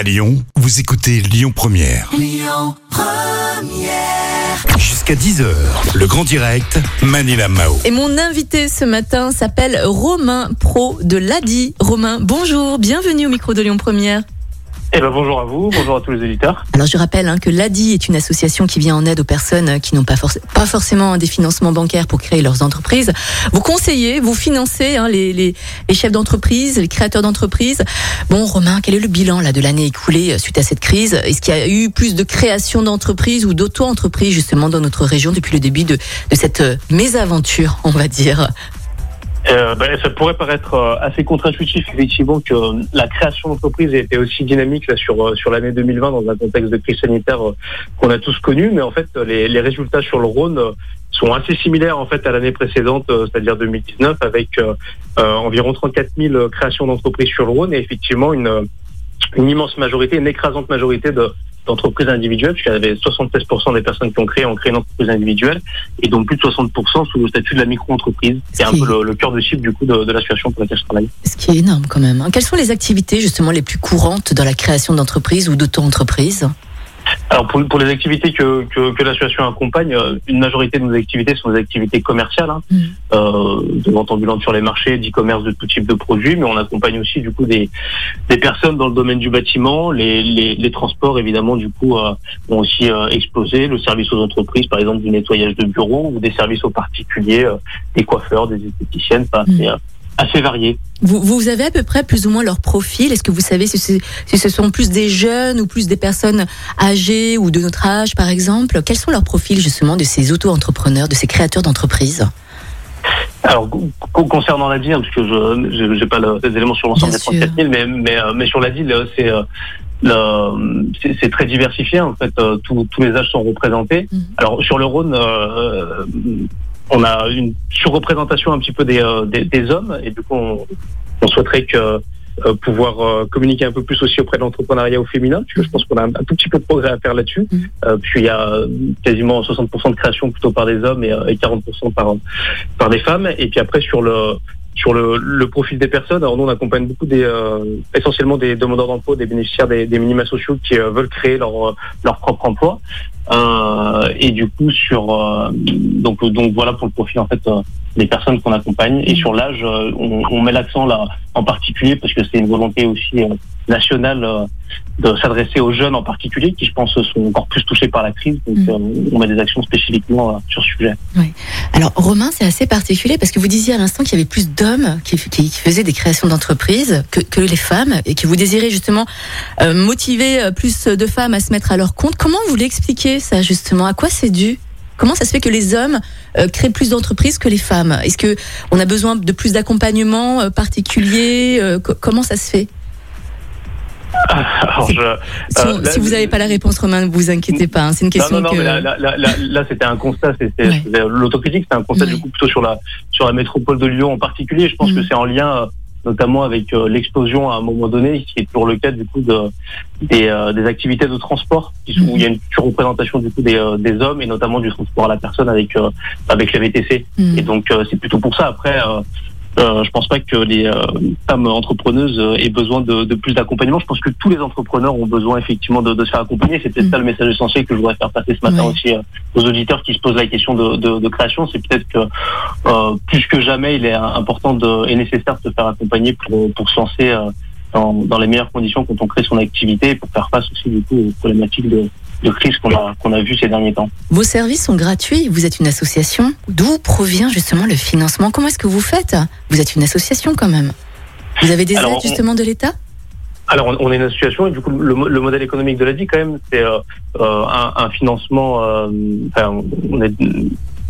À Lyon, vous écoutez Lyon Première. Jusqu'à 10h, le grand direct, Manila Mao. Et mon invité ce matin s'appelle Romain Pro de l'ADI. Romain, bonjour, bienvenue au micro de Lyon Première. Eh ben bonjour à vous, bonjour à tous les éditeurs. Alors je rappelle hein, que l'ADI est une association qui vient en aide aux personnes qui n'ont pas, forc- pas forcément des financements bancaires pour créer leurs entreprises. Vous conseillez, vous financez hein, les, chefs d'entreprise, les créateurs d'entreprise. Bon Romain, quel est le bilan là de l'année écoulée euh, suite à cette crise? Est-ce qu'il y a eu plus de création d'entreprises ou d'auto-entreprises justement dans notre région depuis le début de, de cette euh, mésaventure, on va dire? Euh, ben, ça pourrait paraître euh, assez contre-intuitif effectivement que euh, la création d'entreprise ait été aussi dynamique là sur euh, sur l'année 2020 dans un contexte de crise sanitaire qu'on a tous connu, mais en fait les, les résultats sur le Rhône sont assez similaires en fait à l'année précédente, c'est-à-dire 2019, avec environ 34 000 créations d'entreprises sur le Rhône. Et effectivement une une immense majorité, une écrasante majorité de d'entreprises individuelles, puisqu'il y avait 76% des personnes qui ont créé ont créé une entreprise individuelle, et donc plus de 60% sous le statut de la micro-entreprise. C'est un peu le, le cœur de cible du coup de, de l'association pour laquelle je travaille. Ce qui est énorme quand même. hein. Quelles sont les activités justement les plus courantes dans la création d'entreprises ou d'auto-entreprises? Alors pour, pour les activités que, que, que l'association accompagne, euh, une majorité de nos activités sont des activités commerciales, hein, Mm. euh, de vente ambulante sur les marchés, d'e-commerce de tout type de produits, mais on accompagne aussi du coup des, des personnes dans le domaine du bâtiment, les, les, les transports évidemment du coup euh, ont aussi euh, explosé, le service aux entreprises par exemple du nettoyage de bureaux ou des services aux particuliers, euh, des coiffeurs, des esthéticiennes, enfin, Mm. Assez varié. vous, vous avez à peu près plus ou moins leur profil Est-ce que vous savez si, ce sont plus des jeunes ou plus des personnes âgées ou de notre âge par exemple? Quels sont leurs profils justement de ces auto-entrepreneurs, de ces créateurs d'entreprises? Alors, co- co- concernant la DIR, parce que je n'ai pas le- les éléments sur l'ensemble des 34 000, mais, mais, euh, mais sur la DIL, euh, c'est euh, c'est c'est très diversifié. En fait, tous tous les âges sont représentés. Mhm. Alors, sur le Rhône, euh, on a une surreprésentation un petit peu des, euh, des, des hommes, et du coup, on, on souhaiterait que euh, pouvoir euh, communiquer un peu plus aussi auprès de l'entrepreneuriat au féminin, parce que je pense qu'on a un, un tout petit peu de progrès à faire là-dessus. Euh, puis il y a quasiment 60% de création plutôt par des hommes et, euh, et 40% par par des femmes. Et puis après sur le sur le, le profil des personnes, alors nous on accompagne beaucoup des euh, essentiellement des demandeurs d'emploi, des bénéficiaires des, des minima sociaux qui veulent créer leur leur propre emploi. Euh, et du coup sur euh, donc donc voilà pour le profil en fait euh, des personnes qu'on accompagne et sur l'âge on, on met l'accent là en particulier parce que c'est une volonté aussi nationale de s'adresser aux jeunes en particulier qui je pense sont encore plus touchés par la crise donc Mm. on met des actions spécifiquement sur ce sujet. Alors Romain, c'est assez particulier parce que vous disiez à l'instant qu'il y avait plus d'hommes qui, qui- qui faisaient des créations d'entreprises que, que les femmes et que vous désirez justement euh, motiver plus de femmes à se mettre à leur compte. Comment vous l'expliquez ça justement À quoi c'est dû? Comment ça se fait que les hommes euh, créent plus d'entreprises que les femmes? Est-ce que on a besoin de plus d'accompagnement euh, particulier Euh, co- Comment ça se fait? Alors, C'est- Si, on- là- si vous n'avez pas la réponse, Romain, ne vous inquiétez pas. hein, C'est une non, question non, non, que. mais là, c'était un constat. c'est- c'est- Ouais. c'est- L'autocritique, c'était un constat Ouais. du coup plutôt sur la sur la métropole de Lyon en particulier. Je pense Mhm. que c'est en lien notamment avec euh, l'explosion à un moment donné, qui est toujours le cas du coup de, des, euh, des activités de transport, qui sont, où il y a une surreprésentation du coup des, euh, des hommes et notamment du transport à la personne avec euh, avec les VTC. Hmm. Et donc euh, c'est plutôt pour ça. Après, euh, je pense pas que les euh, femmes entrepreneuses euh, aient besoin de, de plus d'accompagnement. Je pense que tous les entrepreneurs ont besoin effectivement de, de se faire accompagner. C'est peut-être Mm. ça le message essentiel que je voudrais faire passer ce matin aussi euh, aux auditeurs qui se posent la question de, de, de création. C'est peut-être que euh, plus que jamais, il est important de, et nécessaire de se faire accompagner pour, pour se lancer euh, dans, dans les meilleures conditions quand on crée son activité pour faire face aussi du coup aux problématiques de, de crise qu'on a, qu'on a vues ces derniers temps. Vos services sont gratuits, vous êtes une association. D'où provient justement le financement? Comment est-ce que vous faites? Vous êtes une association quand même. Vous avez des Alors, aides on- justement de l'État? Alors, on- est une association et du coup, le, mo- le modèle économique de la DI, quand même, c'est euh, euh, un, un financement, euh, enfin, on est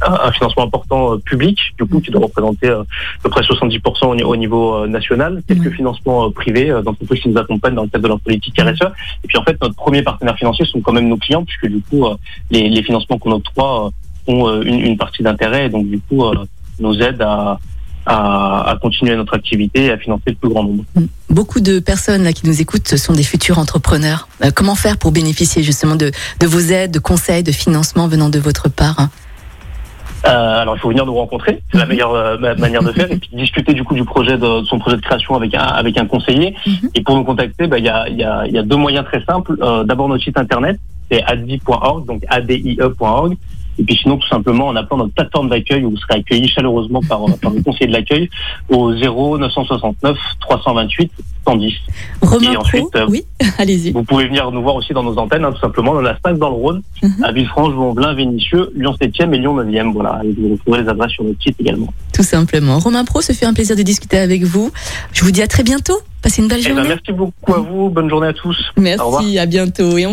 un, financement important euh, public, du coup, qui doit représenter euh, à peu près 70% au, ni- au niveau euh, national, quelques financements euh, privés euh, d'entreprises qui nous accompagnent dans le cadre de leur politique RSE. Et puis, en fait, notre premier partenaire financier sont quand même nos clients, puisque du coup, euh, les, les financements qu'on octroie euh, ont euh, une, une partie d'intérêt, et donc du coup, euh, nous aident à, à, à continuer notre activité et à financer le plus grand nombre. Beaucoup de personnes là, qui nous écoutent sont des futurs entrepreneurs. Euh, comment faire pour bénéficier justement de, de vos aides, de conseils, de financement venant de votre part hein? Alors il faut venir nous rencontrer, c'est la meilleure euh, ma- manière de faire, et puis discuter du coup du projet de, de son projet de création avec un avec un conseiller. Mhm. Et pour nous contacter, bah, il y, a, il y, a, il y a deux moyens très simples. Euh, D'abord notre site internet, c'est adi.org, donc adie.org. Et puis sinon tout simplement en appelant notre plateforme d'accueil où vous serez accueilli chaleureusement par, euh, par le conseiller de l'accueil au 0 969 328 110. Romain Et ensuite, Pro, euh, oui, allez-y. Vous pouvez venir nous voir aussi dans nos antennes, hein, tout simplement. On en a 5 dans le Rhône, Mhm. à Villefranche, Vauvelin, Vénissieux, Lyon 7e et Lyon 9e. Voilà, et vous retrouverez les adresses sur notre site également. Tout simplement. Romain Pro, ce fait un plaisir de discuter avec vous. Je vous dis à très bientôt. Passez une belle Eh ben, journée. merci beaucoup à vous, bonne journée à tous. Au revoir. Merci, à bientôt. Et on...